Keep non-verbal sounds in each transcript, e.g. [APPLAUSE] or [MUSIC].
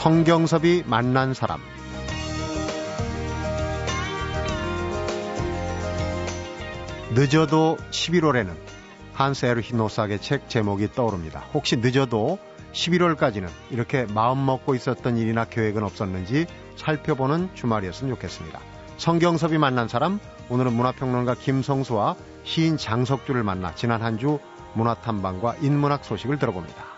성경섭이 만난 사람 늦어도 11월에는 한스 에르히 노삭의 책 제목이 떠오릅니다. 혹시 늦어도 11월까지는 이렇게 마음 먹고 있었던 일이나 계획은 없었는지 살펴보는 주말이었으면 좋겠습니다. 성경섭이 만난 사람, 오늘은 문화평론가 김성수와 시인 장석주를 만나 지난 한 주 문화탐방과 인문학 소식을 들어봅니다.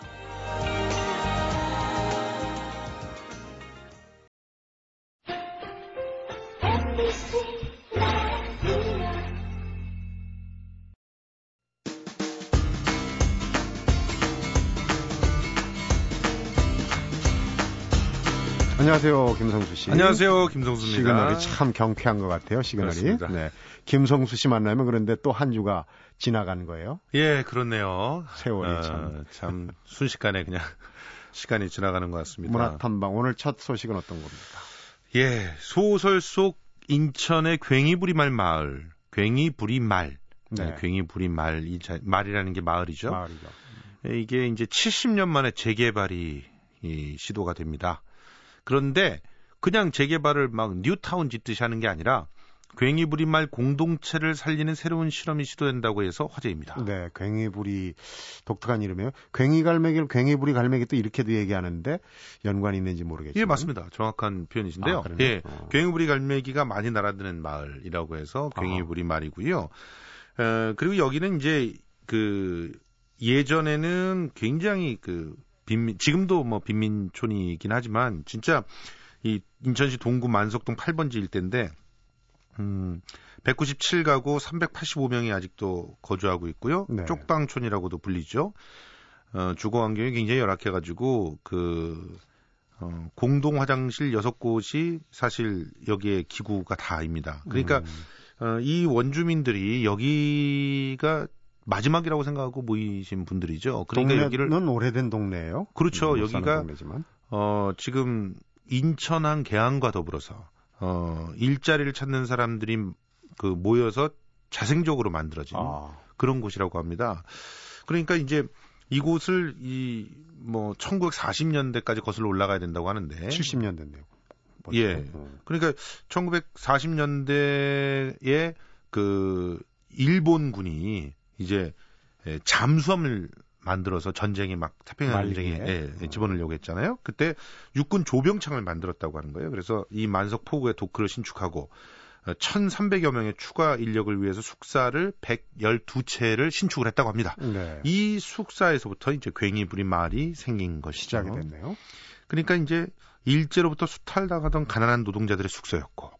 안녕하세요, 김성수 씨. 안녕하세요, 김성수입니다. 시그널이 참 경쾌한 것 같아요, 시그널이. 그렇습니다. 네. 김성수 씨 만나면 그런데 또 한 주가 지나간 거예요. 예, 그렇네요. 세월이 어, 참. 참 순식간에 그냥 [LAUGHS] 시간이 지나가는 것 같습니다. 문화탐방 오늘 첫 소식은 어떤 겁니까? 예, 소설 속 인천의 괭이부리말 마을, 괭이부리말. 네. 네, 괭이부리말 이 말이라는 게 마을이죠. 마을이죠. 이게 이제 70년 만에 재개발이 이 시도가 됩니다. 그런데 그냥 재개발을 막 뉴타운 짓듯이 하는 게 아니라 괭이 부리 말 공동체를 살리는 새로운 실험이 시도된다고 해서 화제입니다. 네, 괭이 부리 독특한 이름이에요. 괭이 갈매기를 괭이 부리 갈매기 또 이렇게도 얘기하는데 연관이 있는지 모르겠지만. 예, 맞습니다. 정확한 표현이신데요. 아, 예, 어. 괭이 부리 갈매기가 많이 날아드는 마을이라고 해서 괭이부리 말이고요. 어, 그리고 여기는 이제 그 예전에는 굉장히 그 빈민 지금도 뭐 빈민촌이긴 하지만 진짜 이 인천시 동구 만석동 8번지 일대인데 음 197가구 385명이 아직도 거주하고 있고요. 네. 쪽방촌이라고도 불리죠. 어, 주거 환경이 굉장히 열악해가지고 그 어, 공동 화장실 6곳이 사실 여기에 기구가 다입니다. 그러니까 음. 어, 이 원주민들이 여기가 마지막이라고 생각하고 모이신 분들이죠. 그러니까 여기를 는 오래된 동네예요. 그렇죠. 여기가 어 지금 인천항 개항과 더불어서 어 일자리를 찾는 사람들이 그 모여서 자생적으로 만들어진 아. 그런 곳이라고 합니다. 그러니까 이제 이곳을 이 뭐 1940년대까지 거슬러 올라가야 된다고 하는데 70년대인데요. 예. 어. 그러니까 1940년대에 그 일본군이 이제 예, 잠수함을 만들어서 전쟁에 막 태평양 전쟁에 예, 예, 집어넣으려고 했잖아요. 그때 육군 조병창을 만들었다고 하는 거예요. 그래서 이 만석 포구의 도크를 신축하고 1,300여 어, 명의 추가 인력을 위해서 숙사를 112채를 신축을 했다고 합니다. 네. 이 숙사에서부터 이제 괭이부리 마을이 생긴 것이죠. 시작이 됐네요. 그러니까 이제 일제로부터 수탈당하던 가난한 노동자들의 숙소였고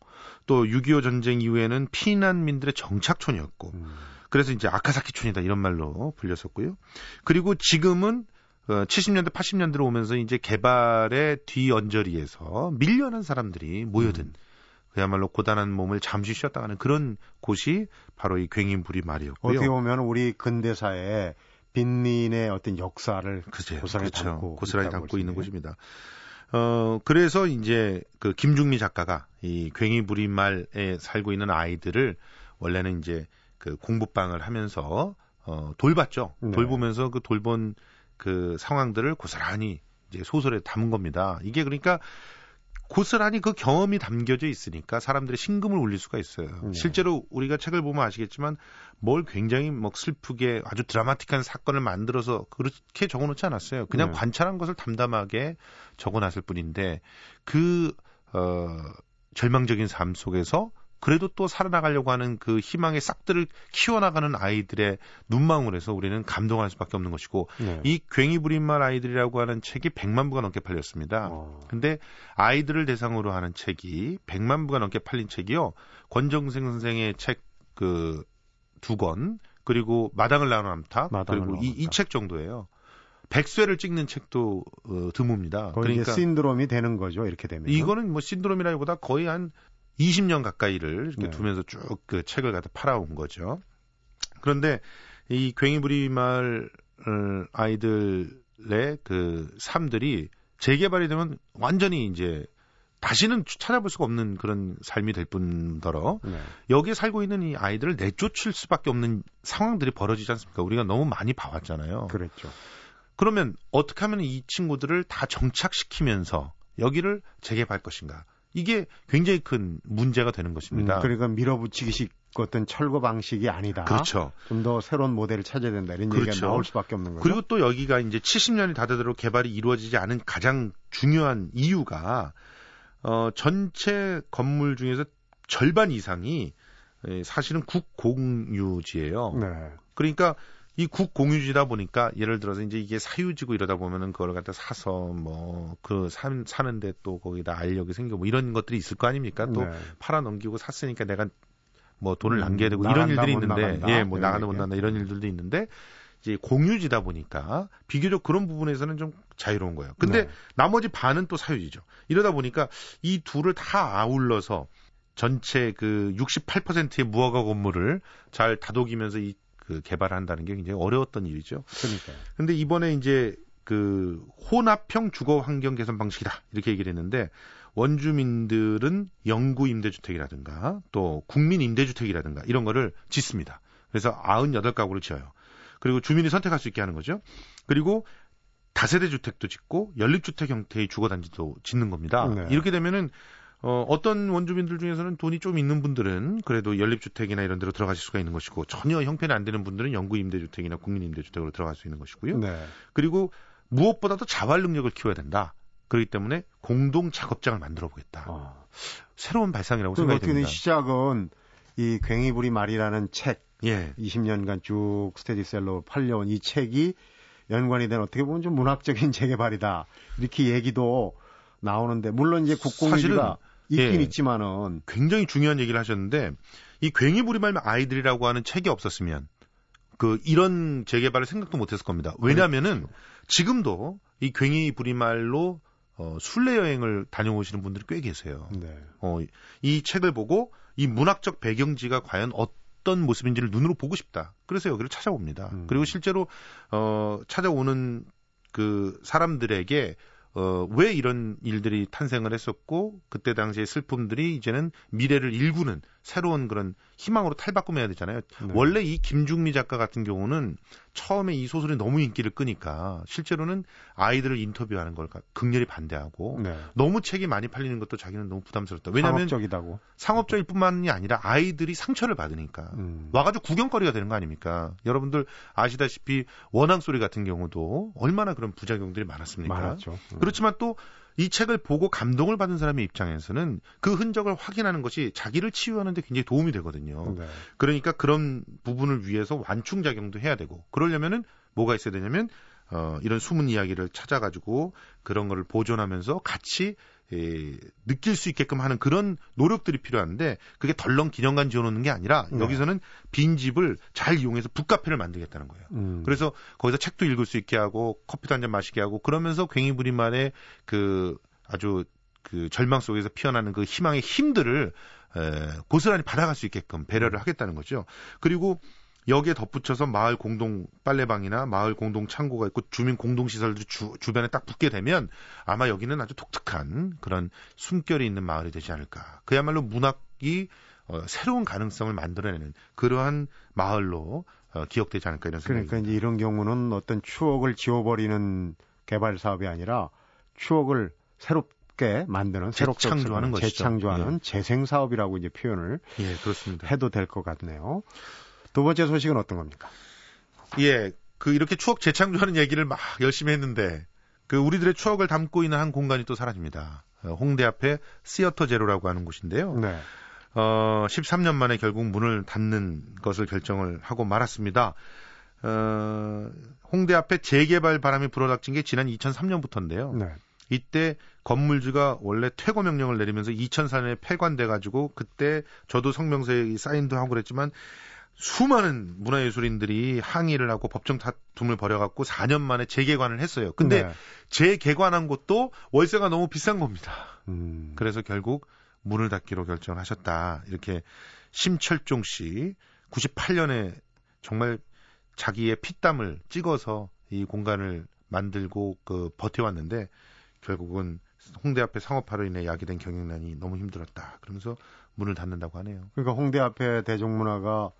또 6.25 전쟁 이후에는 피난민들의 정착촌이었고 음. 그래서 이제 아카사키촌이다 이런 말로 불렸었고요. 그리고 지금은 어, 70년대, 80년대로 오면서 이제 개발의 뒤언저리에서 밀려난 사람들이 모여든 음. 그야말로 고단한 몸을 잠시 쉬었다 가는 그런 곳이 바로 이 괭인부리 말이었고요. 어떻게 보면 우리 근대사의 빈민의 어떤 역사를 그죠, 고스란히 그렇죠. 담고 고스란히 담고 있는 곳입니다. 어 그래서 이제 그 김중미 작가가 이 괭이부리 말에 살고 있는 아이들을 원래는 이제 그 공부방을 하면서 어 돌봤죠. 네. 돌보면서 그 돌본 그 상황들을 고스란히 이제 소설에 담은 겁니다. 이게 그러니까 고스란히 그 경험이 담겨져 있으니까 사람들의 심금을 울릴 수가 있어요. 네. 실제로 우리가 책을 보면 아시겠지만 뭘 굉장히 뭐 슬프게 아주 드라마틱한 사건을 만들어서 그렇게 적어놓지 않았어요. 그냥 네. 관찰한 것을 담담하게 적어놨을 뿐인데 그 어, 절망적인 삶 속에서 그래도 또 살아나가려고 하는 그 희망의 싹들을 키워나가는 아이들의 눈망울에서 우리는 감동할 수밖에 없는 것이고 네. 이 괭이 부린 말 아이들이라고 하는 책이 100만 부가 넘게 팔렸습니다. 어. 근데 아이들을 대상으로 하는 책이 100만 부가 넘게 팔린 책이요. 권정생 선생의 책 그 두 권, 그리고 마당을 나눈 암탉, 그리고 이책 정도예요. 백쇄를 찍는 책도 어, 드뭅니다. 그러니까 신드롬이 되는 거죠. 이렇게 되면 이거는 뭐 신드롬이라기보다 거의 한 20년 가까이를 이렇게 네. 두면서 쭉 그 책을 갖다 팔아온 거죠. 그런데 이 괭이부리말 어, 아이들의 그 삶들이 재개발이 되면 완전히 이제 다시는 찾아볼 수가 없는 그런 삶이 될 뿐더러 네. 여기에 살고 있는 이 아이들을 내쫓을 수밖에 없는 상황들이 벌어지지 않습니까? 우리가 너무 많이 봐왔잖아요. 그렇죠. 그러면 어떻게 하면 이 친구들을 다 정착시키면서 여기를 재개발 것인가? 이게 굉장히 큰 문제가 되는 것입니다. 음, 그러니까 밀어붙이기식 어떤 철거 방식이 아니다. 그렇죠. 좀 더 새로운 모델을 찾아야 된다. 이런 그렇죠. 얘기가 나올 수밖에 없는 거죠. 그리고 또 여기가 이제 70년이 다 되도록 개발이 이루어지지 않은 가장 중요한 이유가 어 전체 건물 중에서 절반 이상이 사실은 국공유지예요. 네. 그러니까 이 국공유지다 보니까 예를 들어서 이제 이게 사유지고 이러다 보면은 그걸 갖다 사서 뭐 그 사는데 또 거기다 알력이 생겨 뭐 이런 것들이 있을 거 아닙니까? 또 네. 팔아 넘기고 샀으니까 내가 뭐 돈을 음, 남겨야 되고 이런 일들이 있는데 예, 뭐 나가다 못 나간다 이런 일들도 있는데 이제 공유지다 보니까 비교적 그런 부분에서는 좀 자유로운 거예요. 근데 네. 나머지 반은 또 사유지죠. 이러다 보니까 이 둘을 다 아울러서 전체 그 68%의 무허가 건물을 잘 다독이면서 이 그 개발한다는 게 굉장히 어려웠던 일이죠. 그러니까요. 근데 이번에 이제 그 혼합형 주거 환경 개선 방식이다. 이렇게 얘기를 했는데 원주민들은 영구 임대주택이라든가 또 국민 임대주택이라든가 이런 거를 짓습니다. 그래서 98가구를 지어요. 그리고 주민이 선택할 수 있게 하는 거죠. 그리고 다세대 주택도 짓고 연립주택 형태의 주거단지도 짓는 겁니다. 네. 이렇게 되면은 어, 어떤 원주민들 중에서는 돈이 좀 있는 분들은 그래도 연립주택이나 이런 데로 들어가실 수가 있는 것이고 전혀 형편이 안 되는 분들은 영구임대주택이나 국민임대주택으로 들어갈 수 있는 것이고요. 네. 그리고 무엇보다도 자활 능력을 키워야 된다. 그렇기 때문에 공동 작업장을 만들어 보겠다. 어. 새로운 발상이라고 생각이 됩니다. 시작은 이 괭이부리 말이라는 책, 예. 20년간 쭉 스테디셀러 팔려온 이 책이 연관이 된 어떻게 보면 좀 문학적인 [LAUGHS] 재개발이다. 이렇게 얘기도 나오는데 물론 이제 국공유지가 있긴 예, 있지만은 굉장히 중요한 얘기를 하셨는데 이 괭이 부리말 아이들이라고 하는 책이 없었으면 그 이런 재개발을 생각도 못했을 겁니다. 왜냐하면은 그렇죠. 지금도 이 괭이 부리말로 어, 순례 여행을 다녀오시는 분들이 꽤 계세요. 네. 어, 이 책을 보고 이 문학적 배경지가 과연 어떤 모습인지를 눈으로 보고 싶다. 그래서 여기를 찾아옵니다. 음. 그리고 실제로 어, 찾아오는 그 사람들에게 어, 왜 이런 일들이 탄생을 했었고 그때 당시의 슬픔들이 이제는 미래를 일구는 새로운 그런 희망으로 탈바꿈해야 되잖아요. 네. 원래 이 김중미 작가 같은 경우는 처음에 이 소설이 너무 인기를 끄니까 실제로는 아이들을 인터뷰하는 걸 극렬히 반대하고 네. 너무 책이 많이 팔리는 것도 자기는 너무 부담스럽다. 왜냐하면 상업적이다고. 상업적일 뿐만이 아니라 아이들이 상처를 받으니까 음. 와가지고 구경거리가 되는 거 아닙니까? 여러분들 아시다시피 원앙 소리 같은 경우도 얼마나 그런 부작용들이 많았습니까? 많았죠. 음. 그렇지만 또 이 책을 보고 감동을 받은 사람의 입장에서는 그 흔적을 확인하는 것이 자기를 치유하는 데 굉장히 도움이 되거든요. 네. 그러니까 그런 부분을 위해서 완충 작용도 해야 되고 그러려면은 뭐가 있어야 되냐면 어, 이런 숨은 이야기를 찾아가지고 그런 거를 보존하면서 같이 에, 느낄 수 있게끔 하는 그런 노력들이 필요한데 그게 덜렁 기념관 지어놓는 게 아니라 네. 여기서는 빈 집을 잘 이용해서 북카페를 만들겠다는 거예요. 음. 그래서 거기서 책도 읽을 수 있게 하고 커피도 한 잔 마시게 하고 그러면서 괭이 부리만의 그 아주 그 절망 속에서 피어나는 그 희망의 힘들을 에, 고스란히 받아갈 수 있게끔 배려를 하겠다는 거죠. 그리고 여기에 덧붙여서 마을 공동 빨래방이나 마을 공동 창고가 있고 주민 공동 시설들이 주, 주변에 딱 붙게 되면 아마 여기는 아주 독특한 그런 숨결이 있는 마을이 되지 않을까. 그야말로 문학이 어, 새로운 가능성을 만들어내는 그러한 마을로 어, 기억되지 않을까 이런 생각이 그러니까 이제 이런 경우는 어떤 추억을 지워버리는 개발 사업이 아니라 추억을 새롭게 만드는 새롭게 창조하는 것이죠. 재창조하는 예. 재생 사업이라고 이제 표현을 예, 그렇습니다. 해도 될 것 같네요. 두 번째 소식은 어떤 겁니까? 예, 그 이렇게 추억 재창조하는 얘기를 막 열심히 했는데 그 우리들의 추억을 담고 있는 한 공간이 또 사라집니다. 어, 홍대 앞에 시어터 제로라고 하는 곳인데요. 네. 어, 13년 만에 결국 문을 닫는 것을 결정을 하고 말았습니다. 어, 홍대 앞에 재개발 바람이 불어닥친 게 지난 2003년부터인데요. 네. 이때 건물주가 원래 퇴거 명령을 내리면서 2004년에 폐관돼 가지고 그때 저도 성명서에 사인도 하고 그랬지만 수많은 문화예술인들이 항의를 하고 법정 다툼을 벌여갖고 4년 만에 재개관을 했어요. 근데 네. 재개관한 곳도 월세가 너무 비싼 겁니다. 음. 그래서 결국 문을 닫기로 결정하셨다. 이렇게 심철종 씨 98년에 정말 자기의 피땀을 찍어서 이 공간을 만들고 그 버텨왔는데 결국은 홍대 앞에 상업화로 인해 야기된 경영난이 너무 힘들었다. 그러면서 문을 닫는다고 하네요. 그러니까 홍대 앞에 대중문화가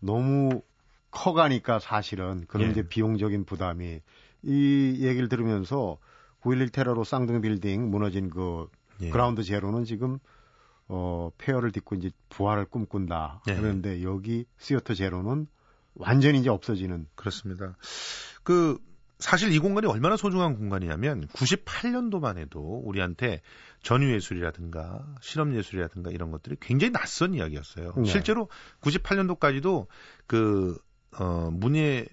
너무 커가니까 사실은 그런 예. 이제 비용적인 부담이 이 얘기를 들으면서 9.11 테러로 쌍둥이 빌딩 무너진 그 예. 그라운드 제로는 지금 어, 폐허를 딛고 이제 부활을 꿈꾼다. 예. 그런데 여기 시어터 제로는 완전히 이제 없어지는. 그렇습니다. 그 사실 이 공간이 얼마나 소중한 공간이냐면 98년도만 해도 우리한테 전유예술이라든가 실험예술이라든가 이런 것들이 굉장히 낯선 이야기였어요. 네. 실제로 98년도까지도 그, 어, 문예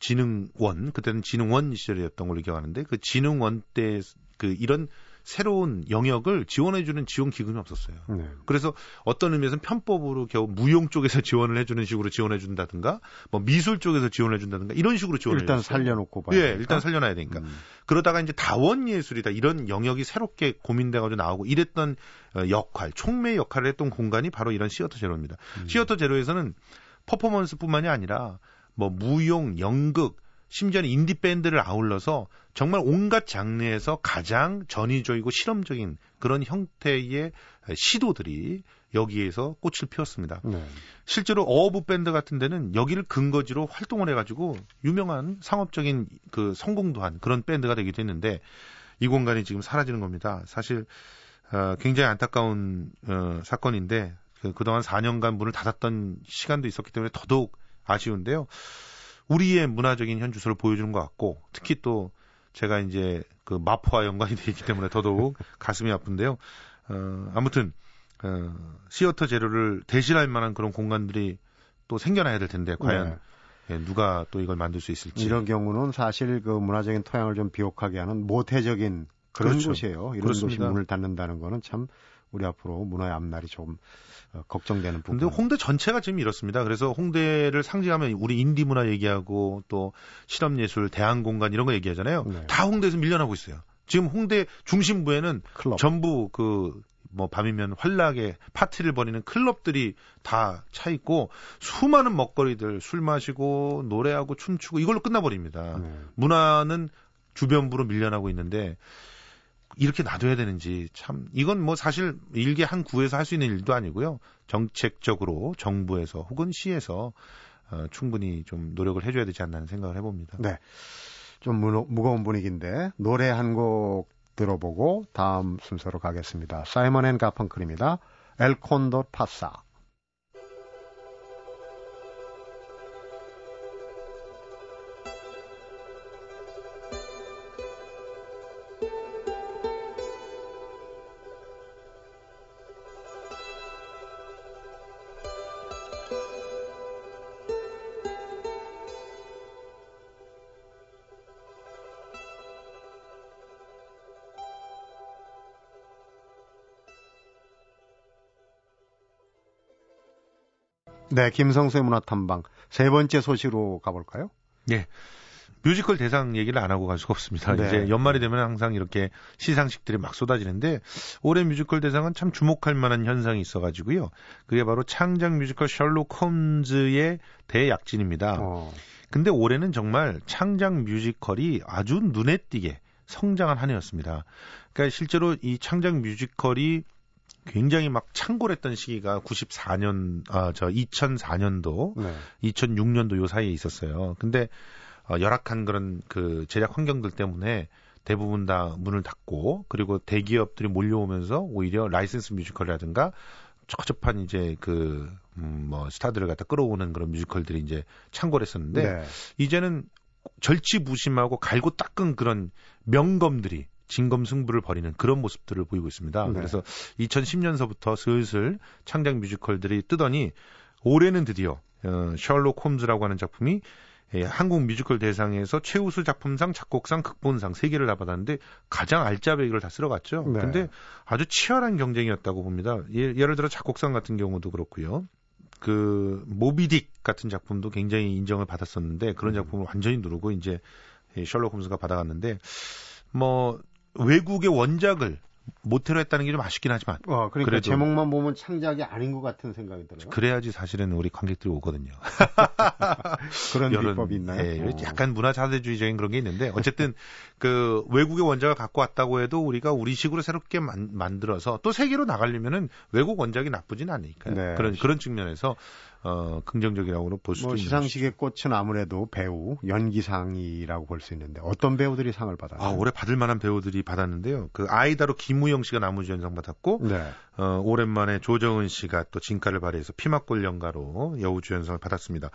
진흥원, 그때는 진흥원 시절이었던 걸로 기억하는데 그 진흥원 때 그 이런 새로운 영역을 지원해주는 지원 기금이 없었어요. 네. 그래서 어떤 의미에서는 편법으로 겨우 무용 쪽에서 [LAUGHS] 지원을 해주는 식으로 지원해준다든가, 뭐 미술 쪽에서 지원해준다든가 이런 식으로 지원을 일단 살려놓고 봐야 예, 되니까? 일단 살려놔야 되니까. 음. 그러다가 이제 다원 예술이다 이런 영역이 새롭게 고민돼가지고 나오고 이랬던 어, 역할, 총매 역할을 했던 공간이 바로 이런 시어터 제로입니다. 음. 시어터 제로에서는 퍼포먼스뿐만이 아니라 뭐 무용, 연극, 심지어는 인디 밴드를 아울러서 정말 온갖 장르에서 가장 전위적이고 실험적인 그런 형태의 시도들이 여기에서 꽃을 피웠습니다. 네. 실제로 어어부 밴드 같은 데는 여기를 근거지로 활동을 해가지고 유명한 상업적인 그 성공도 한 그런 밴드가 되기도 했는데 이 공간이 지금 사라지는 겁니다. 사실 어, 굉장히 안타까운 어, 사건인데 그, 그동안 4년간 문을 닫았던 시간도 있었기 때문에 더더욱 아쉬운데요. 우리의 문화적인 현주소를 보여주는 것 같고 특히 또 제가 이제 그 마포와 연관이 되어 있기 때문에 더더욱 [LAUGHS] 가슴이 아픈데요. 어, 아무튼 어, 시어터 재료를 대신할 만한 그런 공간들이 또 생겨나야 될 텐데 과연 네. 예, 누가 또 이걸 만들 수 있을지 이런 경우는 사실 그 문화적인 토양을 좀 비옥하게 하는 모태적인 그런 그렇죠. 곳이에요. 이런 그렇습니다. 곳이 문을 닫는다는 거는 참 우리 앞으로 문화의 앞날이 조금 어, 걱정되는 부분. 근데 홍대 전체가 지금 이렇습니다. 그래서 홍대를 상징하면 우리 인디 문화 얘기하고 또 실험 예술, 대안 공간 이런 거 얘기하잖아요. 네. 다 홍대에서 밀려나고 있어요. 지금 홍대 중심부에는 클럽. 전부 그 뭐 밤이면 환락에 파티를 벌이는 클럽들이 다 차 있고 수많은 먹거리들 술 마시고 노래하고 춤추고 이걸로 끝나버립니다. 네. 문화는 주변부로 밀려나고 있는데 이렇게 놔둬야 되는지 참 이건 뭐 사실 일개 한 구에서 할 수 있는 일도 아니고요. 정책적으로 정부에서 혹은 시에서 어, 충분히 좀 노력을 해줘야 되지 않나 생각을 해봅니다. 네. 좀 무, 무거운 분위기인데 노래 한 곡 들어보고 다음 순서로 가겠습니다. 사이먼 앤 가펑클입니다. 엘콘도 파사. 네, 김성수의 문화탐방 세 번째 소식으로 가볼까요? 네. 뮤지컬 대상 얘기를 안 하고 갈 수가 없습니다. 네. 이제 연말이 되면 항상 이렇게 시상식들이 막 쏟아지는데 올해 뮤지컬 대상은 참 주목할 만한 현상이 있어가지고요. 그게 바로 창작 뮤지컬 셜록 홈즈의 대약진입니다. 어. 근데 올해는 정말 창작 뮤지컬이 아주 눈에 띄게 성장한 한 해였습니다. 그러니까 실제로 이 창작 뮤지컬이 굉장히 막 창궐했던 시기가 94년, 아, 저 2004년도, 네. 2006년도 요 사이에 있었어요. 근데 어, 열악한 그런 그 제작 환경들 때문에 대부분 다 문을 닫고 그리고 대기업들이 몰려오면서 오히려 라이센스 뮤지컬이라든가 첩첩한 이제 그, 음, 뭐, 스타들을 갖다 끌어오는 그런 뮤지컬들이 이제 창궐했었는데, 네. 이제는 절치부심하고 갈고 닦은 그런 명검들이 진검승부를 벌이는 그런 모습들을 보이고 있습니다. 네. 그래서 2010년서부터 슬슬 창작 뮤지컬들이 뜨더니 올해는 드디어 어, 셜록 홈즈라고 하는 작품이 예, 한국 뮤지컬 대상에서 최우수 작품상, 작곡상, 극본상 세 개를 다 받았는데 가장 알짜배기를 다 쓸어갔죠. 네. 근데 아주 치열한 경쟁이었다고 봅니다. 예, 예를 들어 작곡상 같은 경우도 그렇고요. 그 모비딕 같은 작품도 굉장히 인정을 받았었는데 그런 음. 작품을 완전히 누르고 이제 셜록 홈즈가 받아갔는데 뭐 외국의 원작을 모태로 했다는 게 좀 아쉽긴 하지만. 어, 그러니까 그래도 제목만 보면 창작이 아닌 것 같은 생각이 들어요. 그래야지 사실은 우리 관객들이 오거든요. [LAUGHS] 그런 비법이 있나요? 예, 어. 약간 문화 자대주의적인 그런 게 있는데 어쨌든 그 외국의 원작을 갖고 왔다고 해도 우리가 우리식으로 새롭게 만, 만들어서 또 세계로 나가려면은 외국 원작이 나쁘진 않으니까요. 네. 그런 그런 측면에서 어, 긍정적이라고 볼 수도 뭐 있는 시상식의 꽃은 아무래도 배우, 연기상이라고 볼 수 있는데 어떤 배우들이 상을 받았나요? 아, 올해 받을 만한 배우들이 받았는데요. 그 아이다로 김우형 씨가 남우주연상 받았고 네. 어, 오랜만에 조정은 씨가 또 진가를 발휘해서 피맛골 연가로 여우주연상을 받았습니다.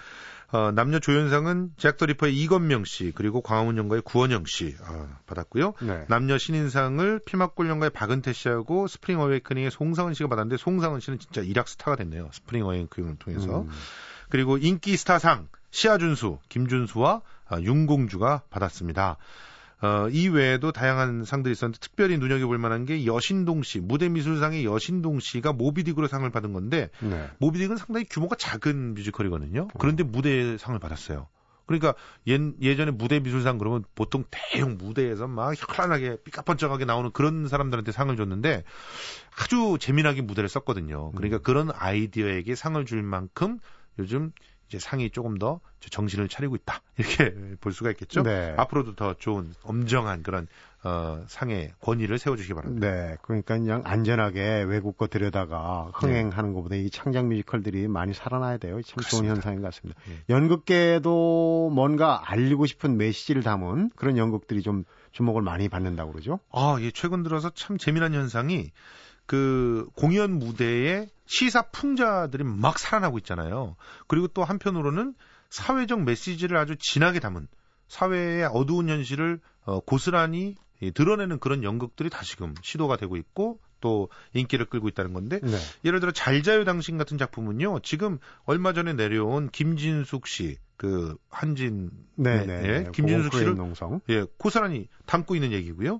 어, 남녀 조연상은 잭더 리퍼의 이건명 씨 그리고 광화문 연가의 구원영 씨 어, 받았고요. 네. 남녀 신인상을 피맛골 연가의 박은태 씨하고 스프링 어웨이크닝의 송상은 씨가 받았는데 송상은 씨는 진짜 일약 스타가 됐네요. 스프링 어웨이크닝을 통해서. 음. 그리고 인기 스타상 시아준수, 김준수와 아, 윤공주가 받았습니다. 어, 이 외에도 다양한 상들이 있었는데 특별히 눈여겨볼 만한 게 여신동 씨, 무대 미술상의 여신동 씨가 모비딕으로 상을 받은 건데 네. 모비딕은 상당히 규모가 작은 뮤지컬이거든요. 그런데 무대 상을 받았어요. 그러니까 예, 예전에 무대 미술상 그러면 보통 대형 무대에서 막 현란하게 삐까뻔쩍하게 나오는 그런 사람들한테 상을 줬는데 아주 재미나게 무대를 썼거든요. 그러니까 음. 그런 아이디어에게 상을 줄 만큼 요즘 이제 상이 조금 더 정신을 차리고 있다 [LAUGHS] 이렇게 볼 수가 있겠죠. 네. 앞으로도 더 좋은 엄정한 그런 어, 상의 권위를 세워주시기 바랍니다. 네, 그러니까 그냥 안전하게 외국 거 들여다가 흥행하는 네. 것보다 이 창작 뮤지컬들이 많이 살아나야 돼요. 참 그렇습니다. 좋은 현상인 것 같습니다. 네. 연극계도 뭔가 알리고 싶은 메시지를 담은 그런 연극들이 좀 주목을 많이 받는다고 그러죠. 아, 예, 최근 들어서 참 재미난 현상이 그 공연 무대에 시사 풍자들이 막 살아나고 있잖아요. 그리고 또 한편으로는 사회적 메시지를 아주 진하게 담은 사회의 어두운 현실을 어, 고스란히 드러내는 그런 연극들이 다시금 시도가 되고 있고 또 인기를 끌고 있다는 건데 네. 예를 들어 잘자요 당신 같은 작품은요 지금 얼마 전에 내려온 김진숙 씨 그 한진 네, 네, 네, 네. 김진숙 씨를 농성. 예 고스란히 담고 있는 얘기고요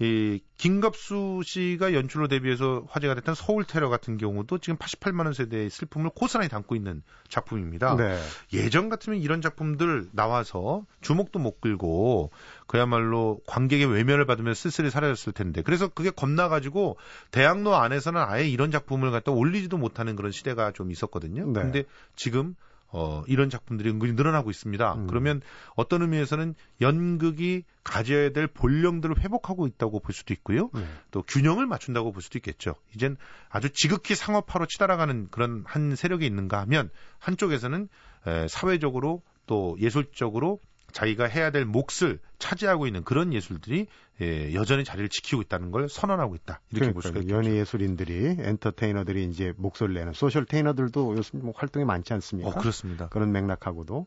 이 김갑수 씨가 연출로 데뷔해서 화제가 됐던 서울 테러 같은 경우도 지금 88만 원 세대의 슬픔을 고스란히 담고 있는 작품입니다. 네. 예전 같으면 이런 작품들 나와서 주목도 못 끌고 그야말로 관객의 외면을 받으면 쓸쓸히 사라졌을 텐데 그래서 그게 겁나가지고 대학로 안에서는 아예 이런 작품을 갖다 올리지도 못하는 그런 시대가 좀 있었거든요. 네. 근데 지금 어, 이런 작품들이 은근히 늘어나고 있습니다. 음. 그러면 어떤 의미에서는 연극이 가져야 될 본령들을 회복하고 있다고 볼 수도 있고요. 네. 또 균형을 맞춘다고 볼 수도 있겠죠. 이젠 아주 지극히 상업화로 치달아가는 그런 한 세력이 있는가 하면 한쪽에서는 에, 사회적으로 또 예술적으로 자기가 해야 될 몫을 차지하고 있는 그런 예술들이 예, 여전히 자리를 지키고 있다는 걸 선언하고 있다. 이렇게 볼 수가 있죠 연예 예술인들이 엔터테이너들이 이제 목소리를 내는 소셜 테이너들도 요즘 뭐 활동이 많지 않습니까? 어, 그렇습니다. 그런 맥락하고도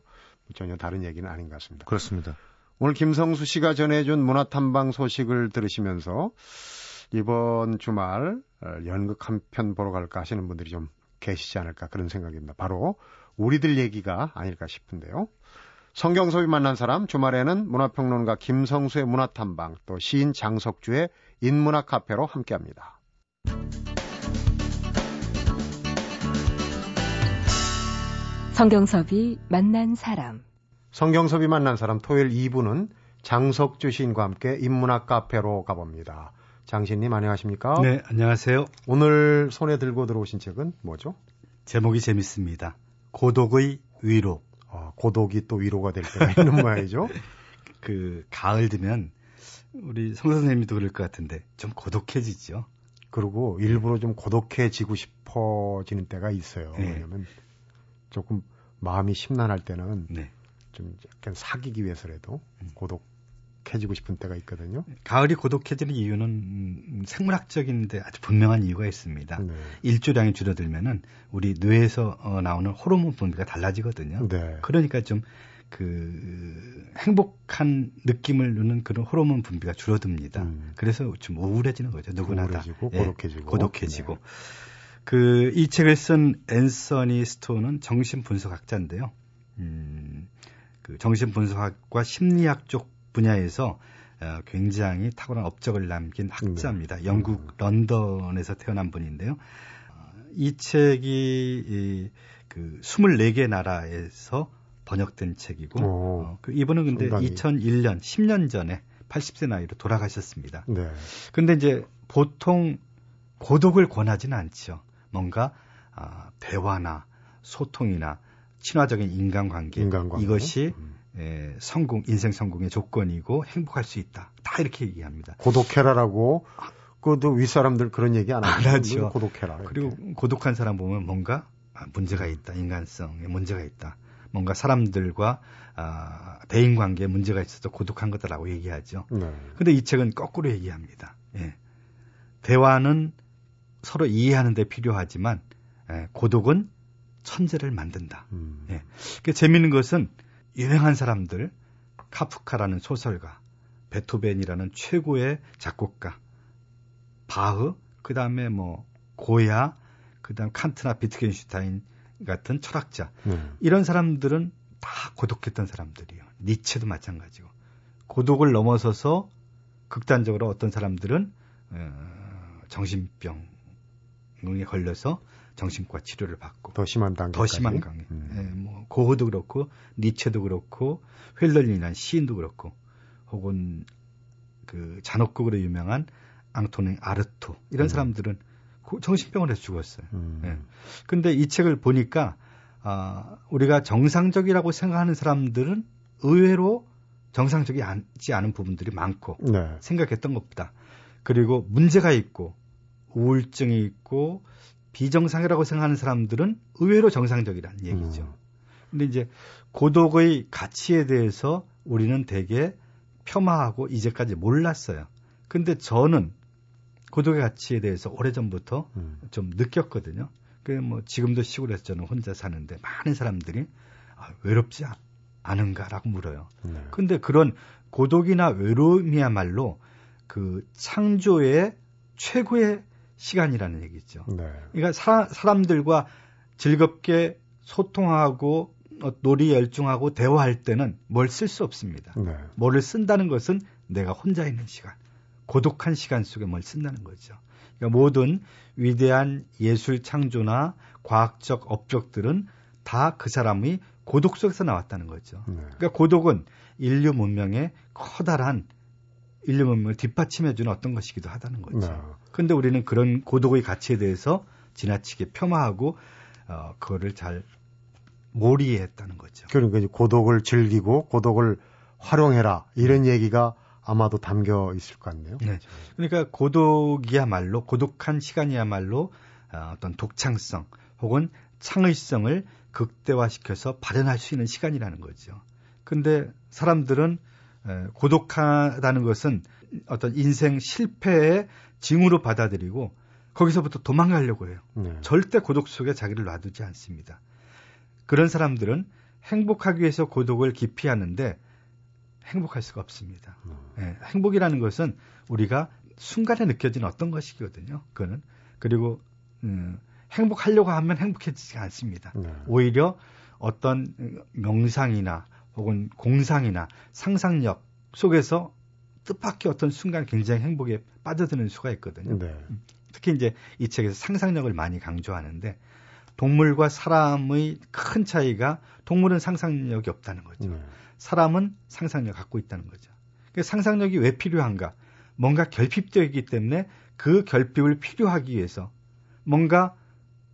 전혀 다른 얘기는 아닌 것 같습니다. 그렇습니다. 오늘 김성수 씨가 전해준 문화탐방 소식을 들으시면서 이번 주말 어, 연극 한 편 보러 갈까 하시는 분들이 좀 계시지 않을까 그런 생각입니다. 바로 우리들 얘기가 아닐까 싶은데요. 성경섭이 만난 사람 주말에는 문화평론가 김성수의 문화탐방 또 시인 장석주의 인문학 카페로 함께합니다. 성경섭이 만난 사람 성경섭이 만난 사람 토요일 2부는 장석주 시인과 함께 인문학 카페로 가봅니다. 장신님 안녕하십니까? 네, 안녕하세요. 오늘 손에 들고 들어오신 책은 뭐죠? 제목이 재밌습니다. 고독의 위로. 어, 고독이 또 위로가 될 때가 있는 [LAUGHS] 모양이죠. 그 가을 되면 우리 성 선생님도 그럴 것 같은데 좀 고독해지죠. 그리고 일부러 좀 고독해지고 싶어지는 때가 있어요. 네. 왜냐면 조금 마음이 심란할 때는 네. 좀 약간 사귀기 위해서라도 음. 고독 고독해지고 싶은 때가 있거든요. 가을이 고독해지는 이유는 음, 생물학적인데 아주 분명한 이유가 있습니다. 네. 일조량이 줄어들면은 우리 뇌에서 어, 나오는 호르몬 분비가 달라지거든요. 네. 그러니까 좀 그 행복한 느낌을 주는 그런 호르몬 분비가 줄어듭니다. 음. 그래서 좀 우울해지는 거죠. 누구나 다. 우울해지고 고독해지고. 예, 고독해지고. 네. 그이 책을 쓴 앤서니 스톤은 정신 분석학자인데요. 음, 그 정신 분석학과 심리학 쪽 분야에서 어, 굉장히 탁월한 업적을 남긴 학자입니다. 네. 영국 음. 런던에서 태어난 분인데요. 어, 이 책이 이, 그 24개 나라에서 번역된 책이고 어, 그 이분은 근데 상당히. 2001년 10년 전에 80세 나이로 돌아가셨습니다. 네. 근데 이제 보통 고독을 권하지는 않죠. 뭔가 아, 대화나 소통이나 친화적인 인간관계, 인간관계. 이것이 음. 에, 성공 인생 성공의 조건이고 행복할 수 있다. 다 이렇게 얘기합니다. 고독해라라고 그도 윗사람들 그런 얘기 안 하죠. 안 하죠. 고독해라. 이렇게. 그리고 고독한 사람 보면 뭔가 아, 문제가 있다. 인간성에 문제가 있다. 뭔가 사람들과 아, 대인 관계에 문제가 있어서 고독한 거다라고 얘기하죠. 네. 근데 이 책은 거꾸로 얘기합니다. 예. 대화는 서로 이해하는 데 필요하지만 예, 고독은 천재를 만든다. 음. 예. 그 재밌는 것은 유명한 사람들 카프카라는 소설가, 베토벤이라는 최고의 작곡가, 바흐, 그 다음에 뭐 고야, 그 다음 칸트나 비트겐슈타인 같은 철학자 네. 이런 사람들은 다 고독했던 사람들이에요. 니체도 마찬가지고 고독을 넘어서서 극단적으로 어떤 사람들은 어, 정신병에 걸려서 정신과 치료를 받고 더 심한 단계. 더 심한 강의. 음. 예, 뭐 고흐도 그렇고 니체도 그렇고 휠런이라는 시인도 그렇고 혹은 그 잔혹극으로 유명한 앙토니 아르토 이런 음. 사람들은 고- 정신병을 해서 죽었어요. 음. 예. 근데 이 책을 보니까 아, 우리가 정상적이라고 생각하는 사람들은 의외로 정상적이지 않은 부분들이 많고 네. 생각했던 것보다 그리고 문제가 있고 우울증이 있고 비정상이라고 생각하는 사람들은 의외로 정상적이라는 얘기죠. 음. 근데 이제 고독의 가치에 대해서 우리는 되게 폄하하고 이제까지 몰랐어요. 근데 저는 고독의 가치에 대해서 오래전부터 음. 좀 느꼈거든요. 그뭐 지금도 시골에서 저는 혼자 사는데 많은 사람들이 아, 외롭지 아- 않은가라고 물어요. 네. 근데 그런 고독이나 외로움이야말로 그 창조의 최고의 시간이라는 얘기죠. 네. 그러니까 사, 사람들과 즐겁게 소통하고 어, 놀이 열중하고 대화할 때는 뭘 쓸 수 없습니다. 네. 뭐를 쓴다는 것은 내가 혼자 있는 시간, 고독한 시간 속에 뭘 쓴다는 거죠. 그러니까 모든 위대한 예술 창조나 과학적 업적들은 다 그 사람의 고독 속에서 나왔다는 거죠. 네. 그러니까 고독은 인류 문명의 커다란 인류 문명을 뒷받침해주는 어떤 것이기도 하다는 거죠. 네. 근데 우리는 그런 고독의 가치에 대해서 지나치게 폄하하고 어, 그거를 잘 몰이했다는 거죠. 그러니까 이제 고독을 즐기고 고독을 활용해라 이런 얘기가 아마도 담겨 있을 것 같네요. 네. 그러니까 고독이야말로 고독한 시간이야말로 어, 어떤 독창성 혹은 창의성을 극대화시켜서 발현할 수 있는 시간이라는 거죠. 근데 사람들은 에, 고독하다는 것은 어떤 인생 실패의 징후로 받아들이고 거기서부터 도망가려고 해요. 네. 절대 고독 속에 자기를 놔두지 않습니다. 그런 사람들은 행복하기 위해서 고독을 기피하는데 행복할 수가 없습니다. 음. 예, 행복이라는 것은 우리가 순간에 느껴지는 어떤 것이거든요. 그거는 그리고 음, 행복하려고 하면 행복해지지 않습니다. 네. 오히려 어떤 명상이나 혹은 공상이나 상상력 속에서 뜻밖의 어떤 순간 굉장히 행복에 빠져드는 수가 있거든요. 네. 특히 이제 이 책에서 상상력을 많이 강조하는데 동물과 사람의 큰 차이가 동물은 상상력이 없다는 거죠. 네. 사람은 상상력 갖고 있다는 거죠. 그 상상력이 왜 필요한가? 뭔가 결핍되기 때문에 그 결핍을 필요하기 위해서 뭔가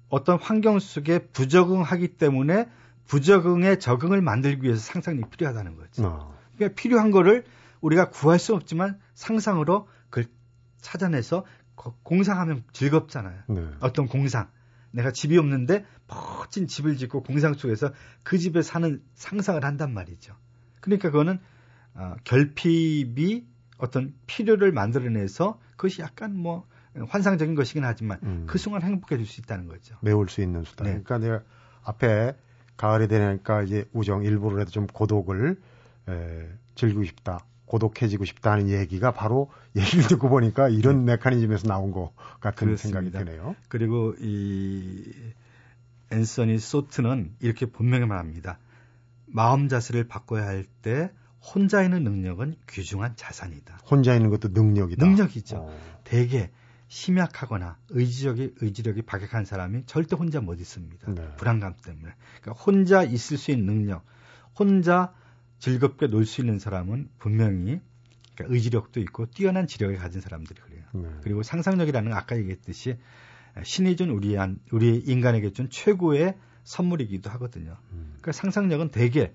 어떤 환경 속에 부적응하기 때문에 부적응에 적응을 만들기 위해서 상상력이 필요하다는 거죠. 어. 그러니까 필요한 거를 우리가 구할 수 없지만 상상으로 그걸 찾아내서 거- 공상하면 즐겁잖아요. 네. 어떤 공상. 내가 집이 없는데 멋진 집을 짓고 공상 속에서 그 집에 사는 상상을 한단 말이죠. 그러니까 그거는 어, 결핍이 어떤 필요를 만들어내서 그것이 약간 뭐 환상적인 것이긴 하지만 음. 그 순간 행복해질 수 있다는 거죠. 메울 수 있는 수다. 네. 그러니까 내가 앞에 가을이 되니까 이제 우정 일부러라도 좀 고독을 에, 즐기고 싶다. 고독해지고 싶다 하는 얘기가 바로 얘기를 듣고 보니까 이런 메커니즘에서 나온 것 같은 생각이 그렇습니다. 드네요. 그리고 이 앤서니 소트는 이렇게 분명히 말합니다. 마음 자세를 바꿔야 할 때 혼자 있는 능력은 귀중한 자산이다. 혼자 있는 것도 능력이다. 능력이죠. 어. 대개 심약하거나 의지력이 의지력이 박약한 사람이 절대 혼자 못 있습니다. 네. 불안감 때문에. 그러니까 혼자 있을 수 있는 능력, 혼자 즐겁게 놀 수 있는 사람은 분명히 그러니까 의지력도 있고 뛰어난 지력을 가진 사람들이 그래요. 네. 그리고 상상력이라는 건 아까 얘기했듯이 신이 준 우리 한 우리 인간에게 준 최고의 선물이기도 하거든요. 음. 그러니까 상상력은 대개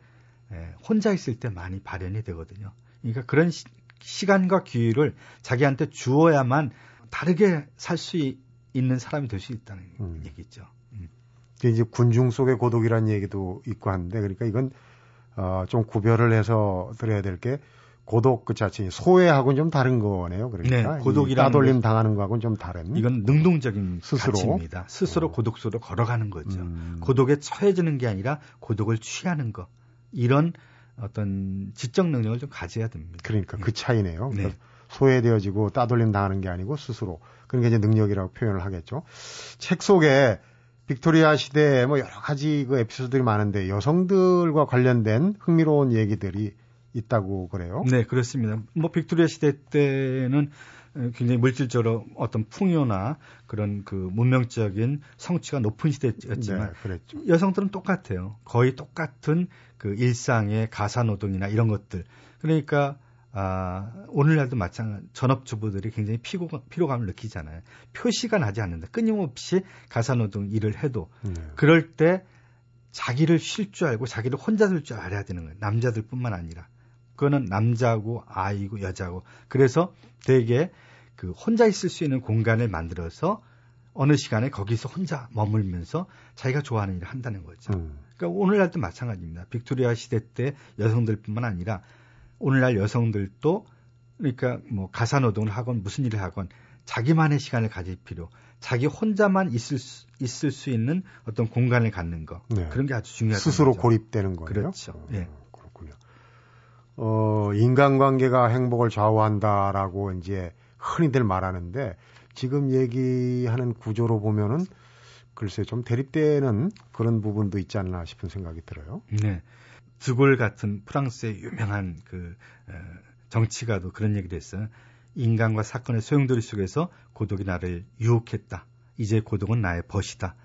예, 혼자 있을 때 많이 발현이 되거든요. 그러니까 그런 시, 간과 기회를 자기한테 주어야만 다르게 살 수 있는 사람이 될 수 있다는 음. 얘기죠. 음. 이제 군중 속의 고독이라는 얘기도 있고 한데 그러니까 이건 어, 좀 구별을 해서 드려야 될 게 고독 그 자체 소외하고는 좀 다른 거네요. 그러니까 네, 이 고독이라는 따돌림 당하는 거하고는 좀 다른. 이건 능동적인 스스로? 가치입니다. 스스로 어. 고독수로 걸어가는 거죠. 음. 고독에 처해지는 게 아니라 고독을 취하는 거. 이런 어떤 지적 능력을 좀 가져야 됩니다. 그러니까 그 차이네요. 네. 그러니까 소외되어지고 따돌림 당하는 게 아니고 스스로 그런 게 이제 능력이라고 표현을 하겠죠. 책 속에 빅토리아 시대에 뭐 여러 가지 그 에피소드들이 많은데 여성들과 관련된 흥미로운 얘기들이 있다고 그래요. 네, 그렇습니다. 뭐 빅토리아 시대 때는 굉장히 물질적으로 어떤 풍요나 그런 그 문명적인 성취가 높은 시대였지만 네, 그랬죠. 여성들은 똑같아요. 거의 똑같은 그 일상의 가사 노동이나 이런 것들. 그러니까 아, 오늘날도 마찬가지 전업주부들이 굉장히 피고, 피로감을 느끼잖아요. 표시가 나지 않는다. 끊임없이 가사 노동 일을 해도 네. 그럴 때 자기를 쉴 줄 알고 자기를 혼자 둘 줄 알아야 되는 거예요. 남자들뿐만 아니라. 그거는 남자고 아이고 여자고. 그래서 되게 그 혼자 있을 수 있는 공간을 만들어서 어느 시간에 거기서 혼자 머물면서 자기가 좋아하는 일을 한다는 거죠. 음. 그러니까 오늘날도 마찬가지입니다. 빅토리아 시대 때 여성들뿐만 아니라 오늘날 여성들도 그러니까 뭐 가사 노동을 하건 무슨 일을 하건 자기만의 시간을 가질 필요, 자기 혼자만 있을 수, 있을 수 있는 어떤 공간을 갖는 거 네. 그런 게 아주 중요하다. 스스로 고립되는 거예요. 그렇죠. 어, 예. 그렇군요. 어, 인간관계가 행복을 좌우한다라고 이제 흔히들 말하는데 지금 얘기하는 구조로 보면은 글쎄 좀 대립되는 그런 부분도 있지 않나 싶은 생각이 들어요. 네. 드골 같은 프랑스의 유명한 그 어, 정치가도 그런 얘기를 했어요. 인간과 사건의 소용돌이 속에서 고독이 나를 유혹했다. 이제 고독은 나의 벗이다.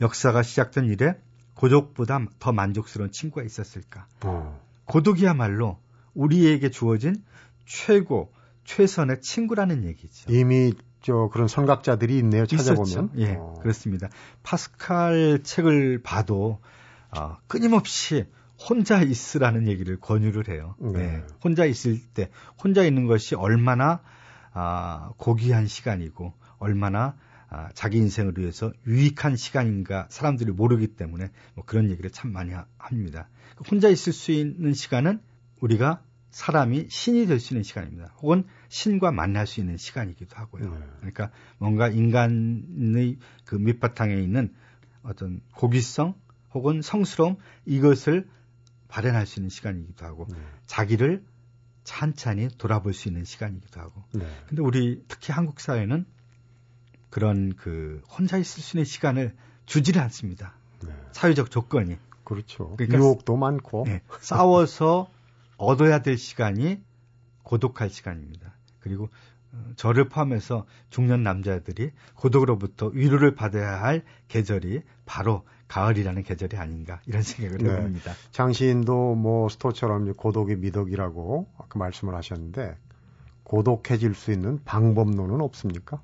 역사가 시작된 이래 고독보다 더 만족스러운 친구가 있었을까? 어, 고독이야말로 우리에게 주어진 최고 최선의 친구라는 얘기죠. 이미 저 그런 선각자들이 있네요. 찾아보면. 있었죠. 예, 어, 그렇습니다. 파스칼 책을 봐도 아, 끊임없이 혼자 있으라는 얘기를 권유를 해요. 네. 예, 혼자 있을 때 혼자 있는 것이 얼마나 아, 고귀한 시간이고 얼마나 아, 자기 인생을 위해서 유익한 시간인가 사람들이 모르기 때문에 뭐 그런 얘기를 참 많이 하- 합니다. 혼자 있을 수 있는 시간은 우리가 사람이 신이 될 수 있는 시간입니다. 혹은 신과 만날 수 있는 시간이기도 하고요. 네. 그러니까 뭔가 인간의 그 밑바탕에 있는 어떤 고귀성 혹은 성스러움 이것을 발현할 수 있는 시간이기도 하고 네. 자기를 찬찬히 돌아볼 수 있는 시간이기도 하고 네. 근데 우리 특히 한국 사회는 그런 그 혼자 있을 수 있는 시간을 주지를 않습니다. 네. 사회적 조건이 그렇죠. 그러니까 유혹도 많고. 네, [LAUGHS] 싸워서 얻어야 될 시간이 고독할 시간입니다. 그리고 어, 저를 포함해서 중년 남자들이 고독으로부터 위로를 받아야 할 계절이 바로 가을이라는 계절이 아닌가 이런 생각을 네. 해봅니다. 장시인도 뭐 스토처럼 고독이 미덕이라고 아까 말씀을 하셨는데 고독해질 수 있는 방법론은 없습니까?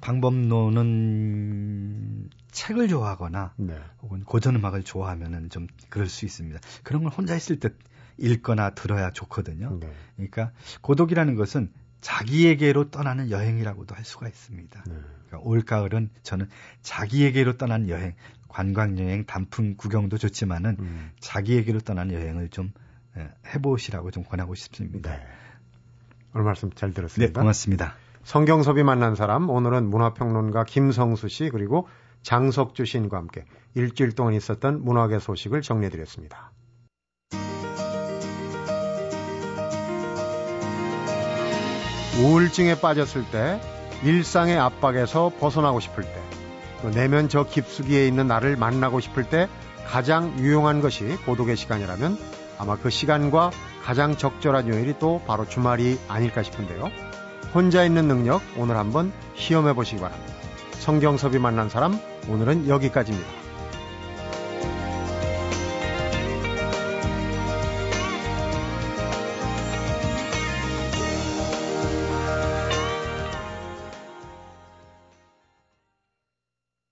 방법론은 책을 좋아하거나 네. 혹은 고전 음악을 좋아하면은 좀 그럴 수 있습니다. 그런 걸 혼자 있을 때 읽거나 들어야 좋거든요. 네. 그러니까 고독이라는 것은 자기에게로 떠나는 여행이라고도 할 수가 있습니다. 네. 그러니까 올 가을은 저는 자기에게로 떠나는 여행, 관광 여행, 단풍 구경도 좋지만은 음. 자기에게로 떠나는 여행을 좀 예, 해보시라고 좀 권하고 싶습니다. 네. 오늘 말씀 잘 네, 들었습니다. 고맙습니다. 성경섭이 만난 사람 오늘은 문화평론가 김성수 씨 그리고 장석주 시인과 함께 일주일 동안 있었던 문학의 소식을 정리해드렸습니다. 우울증에 빠졌을 때 일상의 압박에서 벗어나고 싶을 때 또 내면 저 깊숙이에 있는 나를 만나고 싶을 때 가장 유용한 것이 고독의 시간이라면 아마 그 시간과 가장 적절한 요일이 또 바로 주말이 아닐까 싶은데요. 혼자 있는 능력 오늘 한번 시험해 보시기 바랍니다. 성경섭이 만난 사람 오늘은 여기까지입니다.